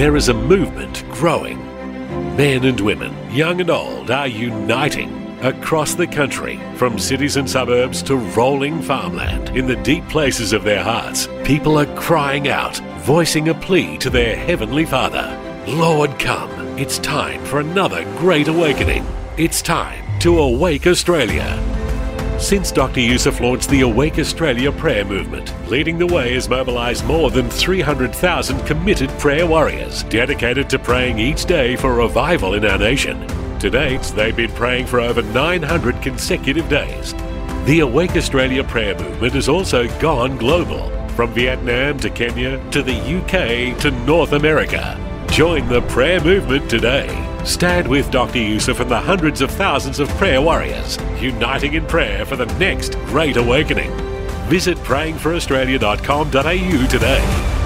There is a movement growing. Men and women, young and old, are uniting across the country, from cities and suburbs to rolling farmland. In the deep places of their hearts, people are crying out, voicing a plea to their Heavenly Father Lord, come. It's time for another great awakening. It's time to awake Australia. Since Dr. Youssef launched the Awake Australia prayer movement, leading the way has mobilised more than 300,000 committed prayer warriors dedicated to praying each day for revival in our nation. To date, they've been praying for over 900 consecutive days. The Awake Australia prayer movement has also gone global, from Vietnam to Kenya to the UK to North America. Join the prayer movement today. Stand with Dr. Youssef and the hundreds of thousands of prayer warriors, uniting in prayer for the next great awakening. Visit prayingforaustralia.com.au today.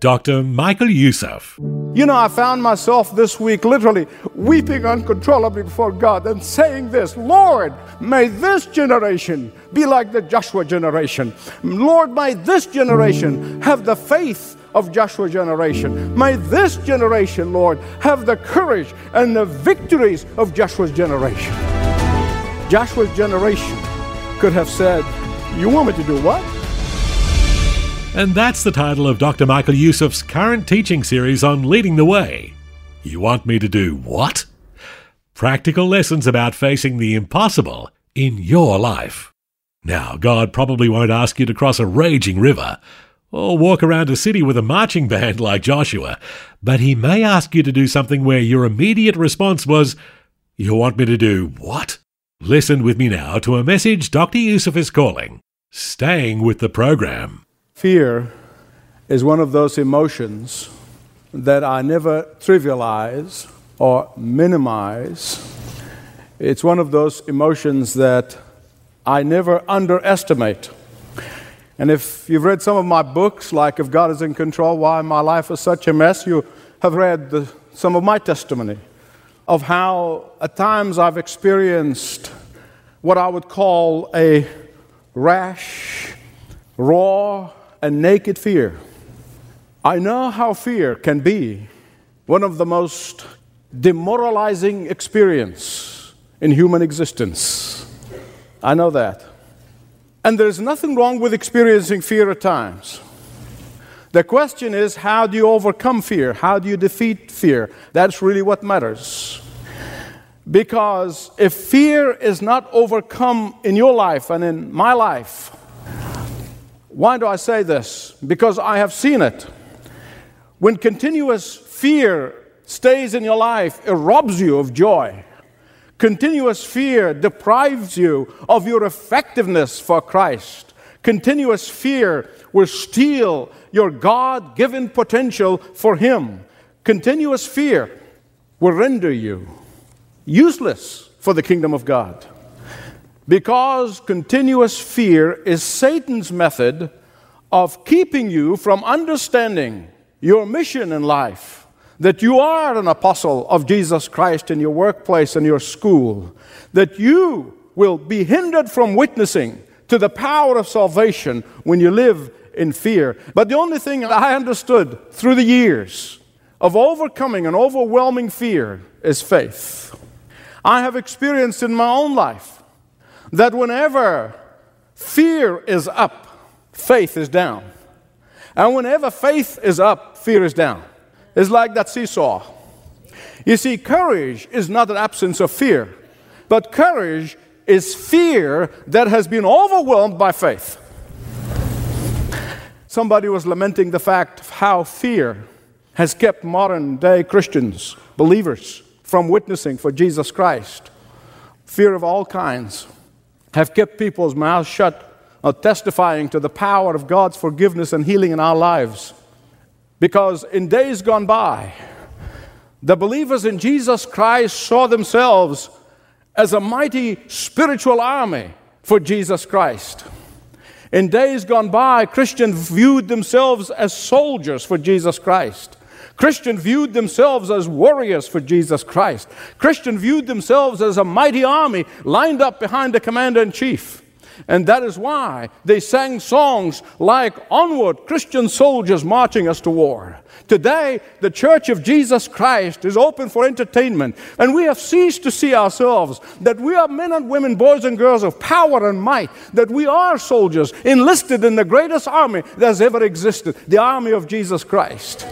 Dr. Michael Youssef. You know, I found myself this week literally weeping uncontrollably before God and saying this Lord, may this generation be like the Joshua generation. Lord, may this generation have the faith of Joshua's generation. May this generation, Lord, have the courage and the victories of Joshua's generation. Joshua's generation could have said, You want me to do what? And that's the title of Dr. Michael Youssef's current teaching series on leading the way. You want me to do what? Practical lessons about facing the impossible in your life. Now, God probably won't ask you to cross a raging river or walk around a city with a marching band like Joshua, but He may ask you to do something where your immediate response was, You want me to do what? Listen with me now to a message Dr. Youssef is calling Staying with the Program. Fear is one of those emotions that I never trivialize or minimize. It's one of those emotions that I never underestimate. And if you've read some of my books, like If God is in Control, Why My Life is Such a Mess, you have read the, some of my testimony of how at times I've experienced what I would call a rash, raw, and naked fear. I know how fear can be one of the most demoralizing experience in human existence. I know that. And there's nothing wrong with experiencing fear at times. The question is, how do you overcome fear? How do you defeat fear? That's really what matters. Because if fear is not overcome in your life and in my life, why do I say this? Because I have seen it. When continuous fear stays in your life, it robs you of joy. Continuous fear deprives you of your effectiveness for Christ. Continuous fear will steal your God given potential for Him. Continuous fear will render you useless for the kingdom of God. Because continuous fear is Satan's method of keeping you from understanding your mission in life. That you are an apostle of Jesus Christ in your workplace and your school. That you will be hindered from witnessing to the power of salvation when you live in fear. But the only thing I understood through the years of overcoming an overwhelming fear is faith. I have experienced in my own life that whenever fear is up, faith is down. And whenever faith is up, fear is down. It's like that seesaw. You see, courage is not an absence of fear, but courage is fear that has been overwhelmed by faith. Somebody was lamenting the fact of how fear has kept modern day Christians, believers, from witnessing for Jesus Christ. Fear of all kinds have kept people's mouths shut are testifying to the power of God's forgiveness and healing in our lives. Because in days gone by, the believers in Jesus Christ saw themselves as a mighty spiritual army for Jesus Christ. In days gone by, Christians viewed themselves as soldiers for Jesus Christ. Christians viewed themselves as warriors for Jesus Christ. Christians viewed themselves as a mighty army lined up behind the commander in chief. And that is why they sang songs like Onward, Christian soldiers marching us to war. Today, the Church of Jesus Christ is open for entertainment, and we have ceased to see ourselves that we are men and women, boys and girls of power and might, that we are soldiers enlisted in the greatest army that has ever existed the army of Jesus Christ.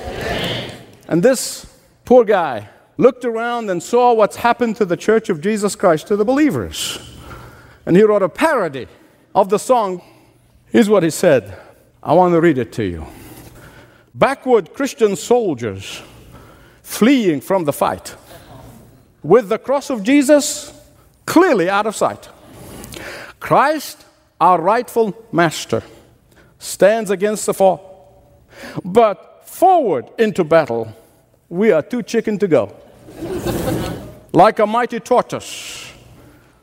And this poor guy looked around and saw what's happened to the Church of Jesus Christ, to the believers. And he wrote a parody of the song. Here's what he said. I want to read it to you. Backward Christian soldiers fleeing from the fight, with the cross of Jesus clearly out of sight. Christ, our rightful master, stands against the foe. But forward into battle, we are too chicken to go. like a mighty tortoise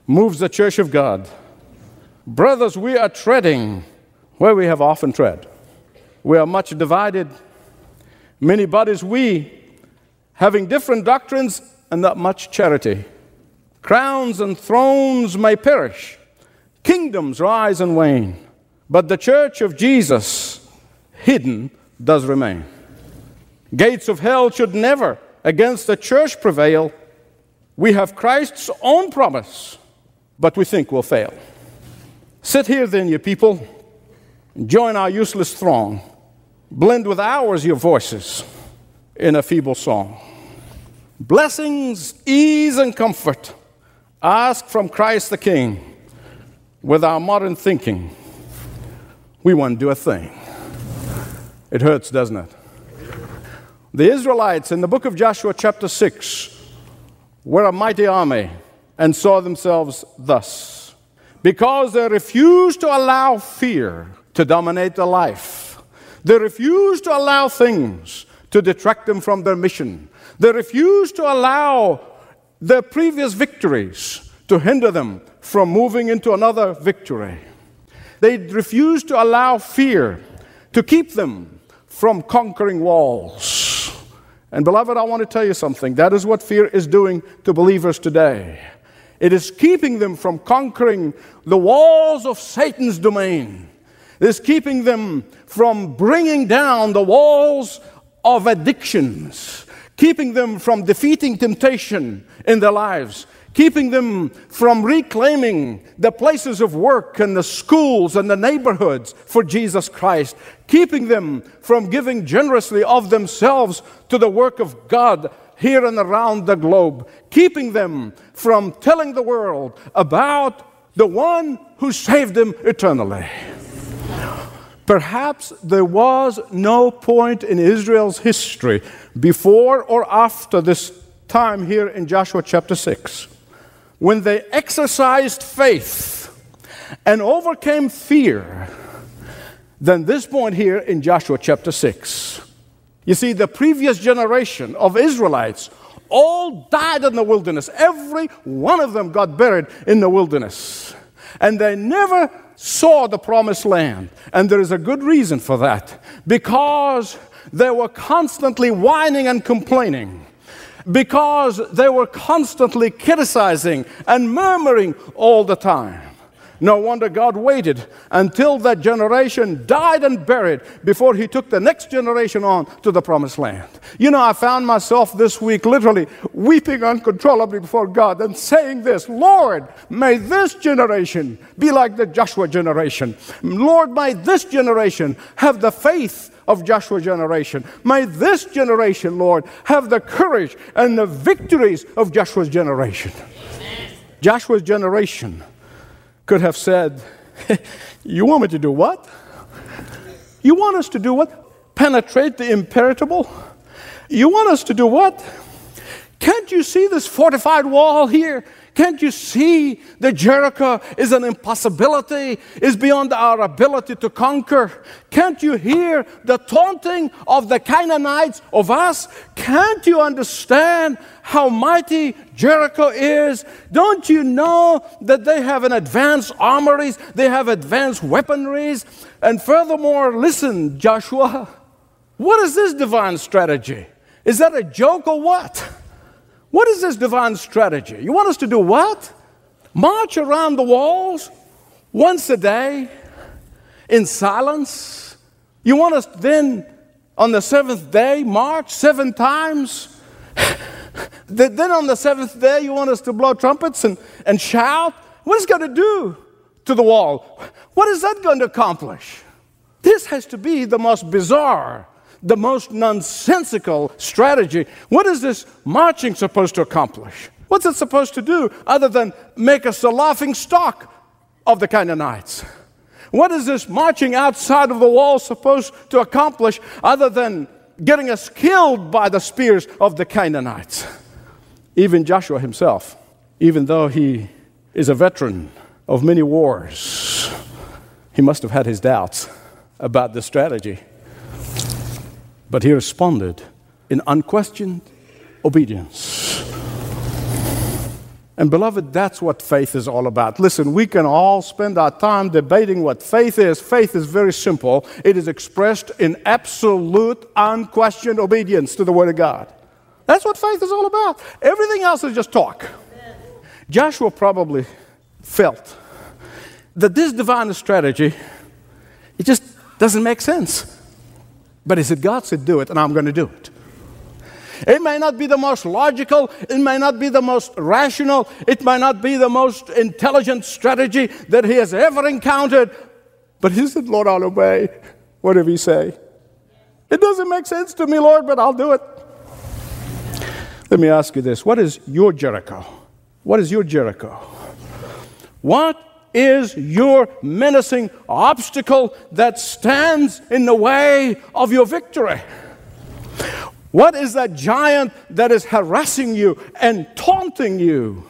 moves the church of God. Brothers, we are treading where we have often tread. We are much divided, many bodies we, having different doctrines and not much charity. Crowns and thrones may perish, kingdoms rise and wane, but the church of Jesus, hidden, does remain. Gates of hell should never against the church prevail. We have Christ's own promise, but we think we'll fail. Sit here then, you people, and join our useless throng, blend with ours your voices in a feeble song. Blessings, ease, and comfort ask from Christ the King. With our modern thinking, we won't do a thing. It hurts, doesn't it? The Israelites in the book of Joshua, chapter 6, were a mighty army and saw themselves thus. Because they refused to allow fear to dominate their life, they refused to allow things to detract them from their mission, they refused to allow their previous victories to hinder them from moving into another victory. They refused to allow fear to keep them from conquering walls. And beloved, I want to tell you something. That is what fear is doing to believers today. It is keeping them from conquering the walls of Satan's domain. It is keeping them from bringing down the walls of addictions, keeping them from defeating temptation in their lives, keeping them from reclaiming the places of work and the schools and the neighborhoods for Jesus Christ, keeping them from giving generously of themselves to the work of God here and around the globe, keeping them from telling the world about the one who saved them eternally. Perhaps there was no point in Israel's history before or after this time here in Joshua chapter 6 when they exercised faith and overcame fear than this point here in Joshua chapter 6. You see, the previous generation of Israelites all died in the wilderness. Every one of them got buried in the wilderness. And they never saw the promised land. And there is a good reason for that. Because they were constantly whining and complaining because they were constantly criticizing and murmuring all the time. No wonder God waited until that generation died and buried before He took the next generation on to the promised land. You know, I found myself this week literally weeping uncontrollably before God and saying this Lord, may this generation be like the Joshua generation. Lord, may this generation have the faith of Joshua generation. May this generation, Lord, have the courage and the victories of Joshua's generation. Joshua's generation could have said, You want me to do what? You want us to do what? Penetrate the impenetrable? You want us to do what? Can't you see this fortified wall here? Can't you see that Jericho is an impossibility, is beyond our ability to conquer? Can't you hear the taunting of the Canaanites of us? Can't you understand how mighty Jericho is? Don't you know that they have an advanced armories, they have advanced weaponries? And furthermore, listen, Joshua, what is this divine strategy? Is that a joke or what? What is this divine strategy? You want us to do what? March around the walls once a day in silence? You want us then on the seventh day march seven times? then on the seventh day you want us to blow trumpets and, and shout? What is it going to do to the wall? What is that going to accomplish? This has to be the most bizarre the most nonsensical strategy. What is this marching supposed to accomplish? What's it supposed to do other than make us a laughing stock of the Canaanites? What is this marching outside of the wall supposed to accomplish other than getting us killed by the spears of the Canaanites? Even Joshua himself, even though he is a veteran of many wars, he must have had his doubts about the strategy. But he responded in unquestioned obedience. And beloved, that's what faith is all about. Listen, we can all spend our time debating what faith is. Faith is very simple. It is expressed in absolute, unquestioned obedience to the Word of God. That's what faith is all about. Everything else is just talk. Joshua probably felt that this divine strategy, it just doesn't make sense. But he said, God said, do it, and I'm going to do it. It may not be the most logical, it may not be the most rational, it may not be the most intelligent strategy that he has ever encountered, but he said, Lord, I'll obey whatever you say. It doesn't make sense to me, Lord, but I'll do it. Let me ask you this what is your Jericho? What is your Jericho? What is your menacing obstacle that stands in the way of your victory? What is that giant that is harassing you and taunting you?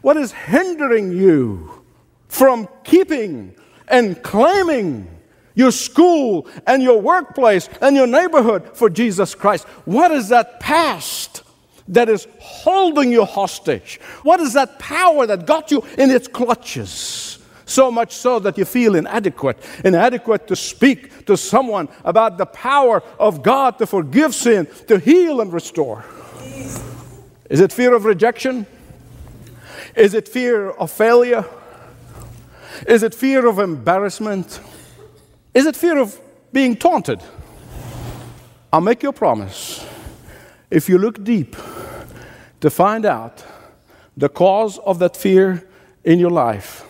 What is hindering you from keeping and claiming your school and your workplace and your neighborhood for Jesus Christ? What is that past that is holding you hostage? What is that power that got you in its clutches? So much so that you feel inadequate, inadequate to speak to someone about the power of God to forgive sin, to heal and restore. Is it fear of rejection? Is it fear of failure? Is it fear of embarrassment? Is it fear of being taunted? I'll make you a promise. If you look deep to find out the cause of that fear in your life,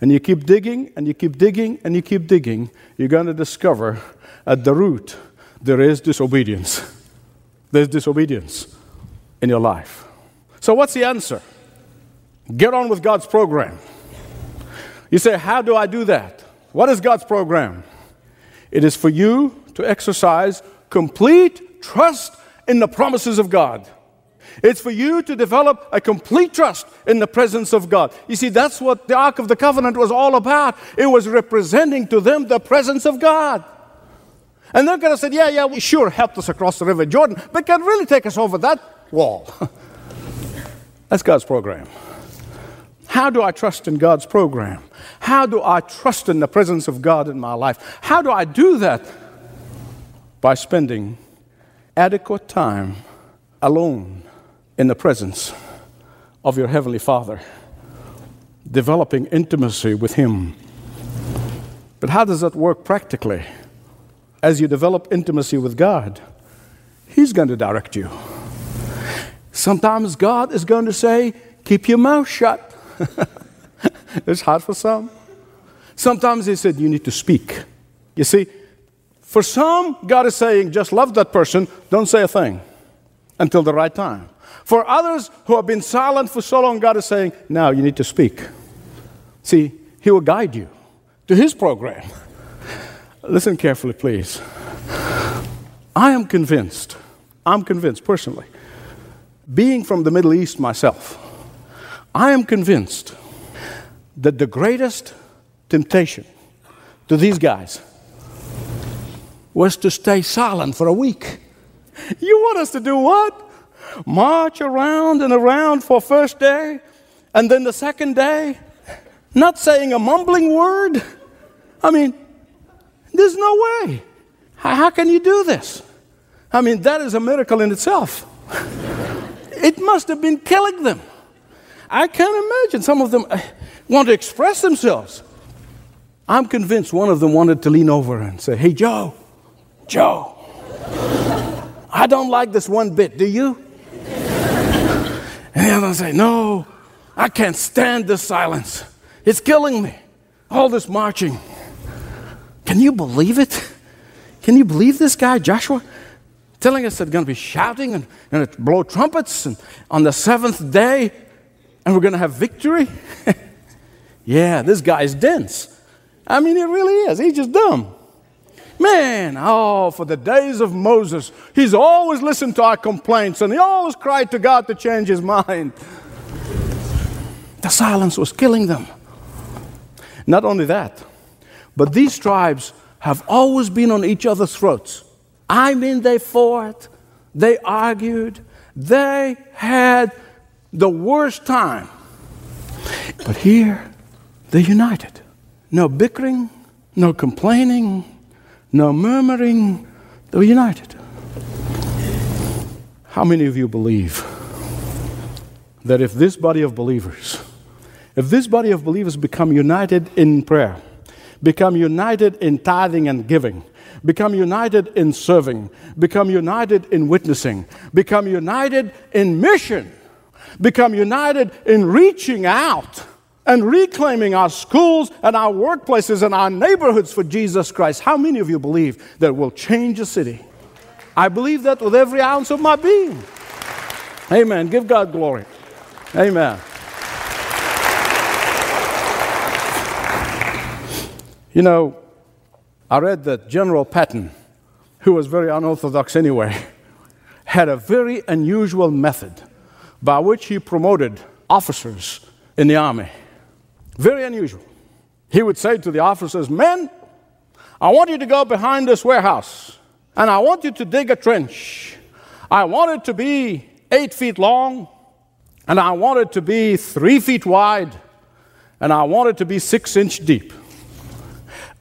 and you keep digging and you keep digging and you keep digging, you're going to discover at the root there is disobedience. There's disobedience in your life. So, what's the answer? Get on with God's program. You say, How do I do that? What is God's program? It is for you to exercise complete trust in the promises of God. It's for you to develop a complete trust in the presence of God. You see, that's what the Ark of the Covenant was all about. It was representing to them the presence of God. And they're going to say, yeah, yeah, we sure helped us across the River Jordan, but can really take us over that wall. that's God's program. How do I trust in God's program? How do I trust in the presence of God in my life? How do I do that? By spending adequate time alone in the presence of your Heavenly Father, developing intimacy with Him. But how does that work practically? As you develop intimacy with God, He's going to direct you. Sometimes God is going to say, Keep your mouth shut. it's hard for some. Sometimes He said, You need to speak. You see, for some, God is saying, Just love that person, don't say a thing until the right time. For others who have been silent for so long, God is saying, now you need to speak. See, He will guide you to His program. Listen carefully, please. I am convinced, I'm convinced personally, being from the Middle East myself, I am convinced that the greatest temptation to these guys was to stay silent for a week. You want us to do what? March around and around for first day, and then the second day, not saying a mumbling word? I mean, there's no way. How, how can you do this? I mean, that is a miracle in itself. it must have been killing them. I can't imagine some of them uh, want to express themselves. I'm convinced one of them wanted to lean over and say, Hey, Joe, Joe, I don't like this one bit, do you? And the other one say, No, I can't stand this silence. It's killing me. All this marching. Can you believe it? Can you believe this guy, Joshua? Telling us that we're going to be shouting and going to blow trumpets and on the seventh day and we're going to have victory? yeah, this guy's dense. I mean, he really is. He's just dumb. Man, oh, for the days of Moses, he's always listened to our complaints and he always cried to God to change his mind. The silence was killing them. Not only that, but these tribes have always been on each other's throats. I mean, they fought, they argued, they had the worst time. But here, they're united. No bickering, no complaining, no murmuring. They're united. How many of you believe that if this body of believers, if this body of believers become united in prayer, become united in tithing and giving, become united in serving, become united in witnessing, become united in mission, become united in reaching out and reclaiming our schools and our workplaces and our neighborhoods for Jesus Christ. How many of you believe that will change a city? I believe that with every ounce of my being. Amen. Give God glory. Amen. You know, I read that General Patton, who was very unorthodox anyway, had a very unusual method by which he promoted officers in the army. Very unusual. He would say to the officers, Men, I want you to go behind this warehouse and I want you to dig a trench. I want it to be eight feet long and I want it to be three feet wide and I want it to be six inch deep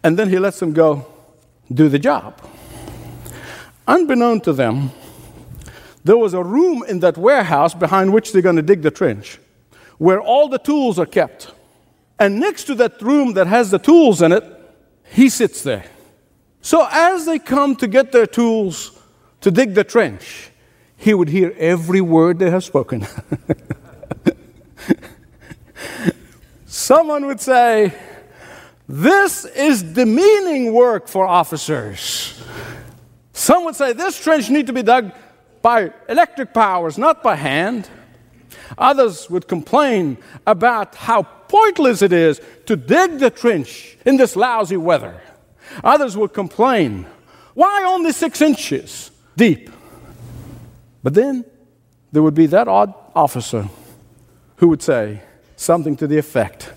and then he lets them go do the job. Unbeknown to them, there was a room in that warehouse behind which they're going to dig the trench where all the tools are kept. And next to that room that has the tools in it, he sits there. So as they come to get their tools to dig the trench, he would hear every word they have spoken. Someone would say, this is demeaning work for officers. Some would say this trench needs to be dug by electric powers, not by hand. Others would complain about how pointless it is to dig the trench in this lousy weather. Others would complain, why only six inches deep? But then there would be that odd officer who would say something to the effect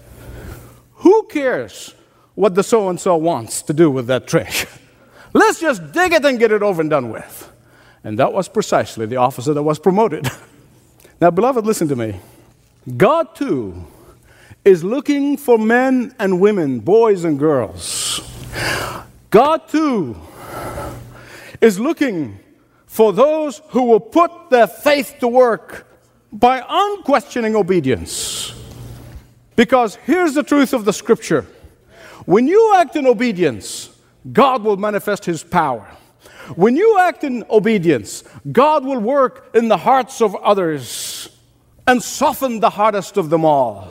Who cares what the so and so wants to do with that trench. Let's just dig it and get it over and done with. And that was precisely the officer that was promoted. now, beloved, listen to me. God, too, is looking for men and women, boys and girls. God, too, is looking for those who will put their faith to work by unquestioning obedience. Because here's the truth of the scripture when you act in obedience, God will manifest His power. When you act in obedience, God will work in the hearts of others and soften the hardest of them all.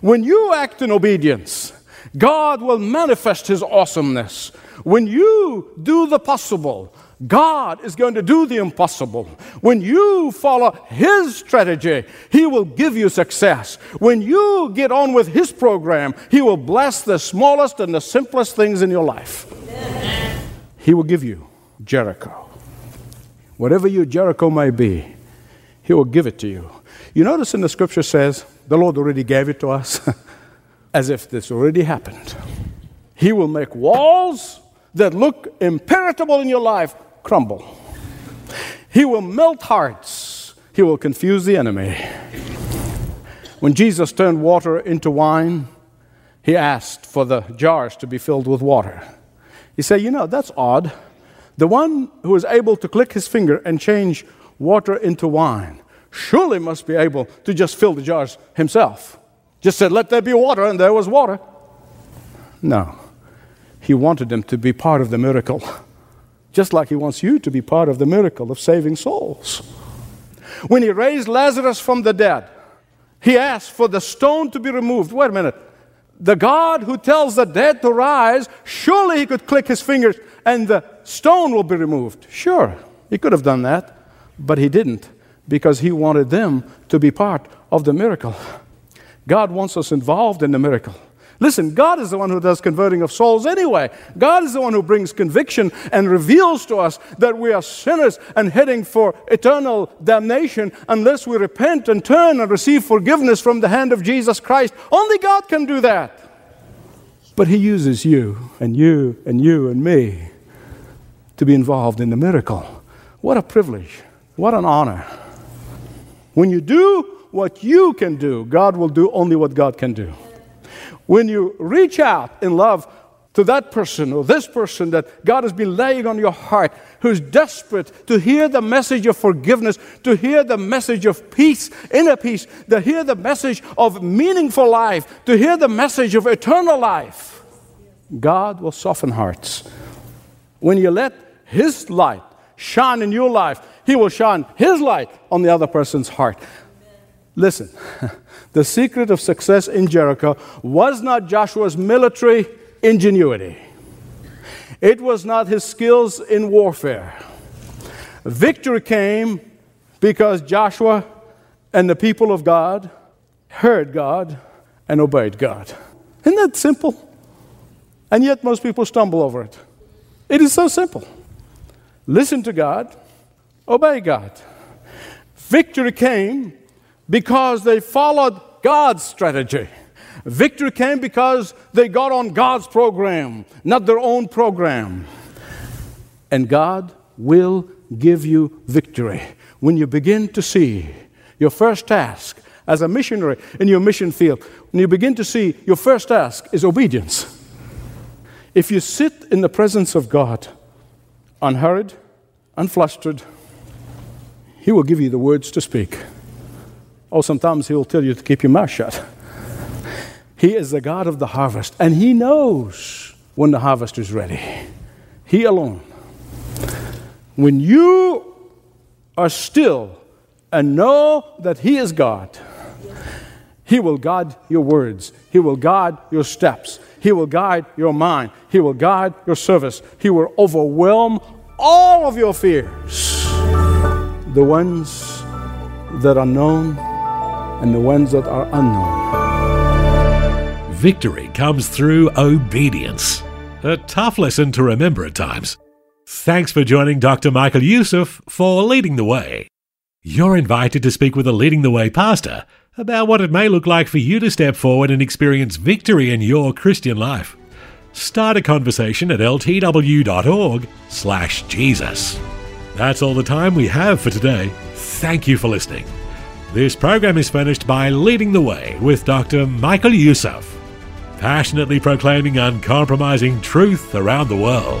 When you act in obedience, God will manifest His awesomeness. When you do the possible, God is going to do the impossible. When you follow His strategy, He will give you success. When you get on with His program, He will bless the smallest and the simplest things in your life. He will give you Jericho. Whatever your Jericho may be, He will give it to you. You notice in the scripture says, the Lord already gave it to us, as if this already happened. He will make walls that look impenetrable in your life crumble. He will melt hearts. He will confuse the enemy. When Jesus turned water into wine, he asked for the jars to be filled with water. He said, You know, that's odd. The one who is able to click his finger and change water into wine surely must be able to just fill the jars himself. Just said, Let there be water, and there was water. No. He wanted them to be part of the miracle, just like he wants you to be part of the miracle of saving souls. When he raised Lazarus from the dead, he asked for the stone to be removed. Wait a minute. The God who tells the dead to rise, surely he could click his fingers and the stone will be removed. Sure, he could have done that, but he didn't because he wanted them to be part of the miracle. God wants us involved in the miracle. Listen, God is the one who does converting of souls anyway. God is the one who brings conviction and reveals to us that we are sinners and heading for eternal damnation unless we repent and turn and receive forgiveness from the hand of Jesus Christ. Only God can do that. But He uses you and you and you and me to be involved in the miracle. What a privilege. What an honor. When you do what you can do, God will do only what God can do. When you reach out in love to that person or this person that God has been laying on your heart, who's desperate to hear the message of forgiveness, to hear the message of peace, inner peace, to hear the message of meaningful life, to hear the message of eternal life, God will soften hearts. When you let His light shine in your life, He will shine His light on the other person's heart. Listen, the secret of success in Jericho was not Joshua's military ingenuity, it was not his skills in warfare. Victory came because Joshua and the people of God heard God and obeyed God. Isn't that simple? And yet, most people stumble over it. It is so simple. Listen to God, obey God. Victory came because they followed God's strategy. Victory came because they got on God's program, not their own program. And God will give you victory when you begin to see your first task as a missionary in your mission field. When you begin to see your first task is obedience. If you sit in the presence of God, unhurried, unflustered, He will give you the words to speak. Or oh, sometimes he'll tell you to keep your mouth shut. He is the God of the harvest, and He knows when the harvest is ready. He alone. When you are still and know that He is God, He will guide your words, He will guide your steps, He will guide your mind, He will guide your service, He will overwhelm all of your fears. The ones that are known and the ones that are unknown. Victory comes through obedience. A tough lesson to remember at times. Thanks for joining Dr. Michael Youssef for Leading the Way. You're invited to speak with a Leading the Way pastor about what it may look like for you to step forward and experience victory in your Christian life. Start a conversation at ltw.org/jesus. That's all the time we have for today. Thank you for listening. This program is finished by Leading the Way with Dr. Michael Youssef, passionately proclaiming uncompromising truth around the world.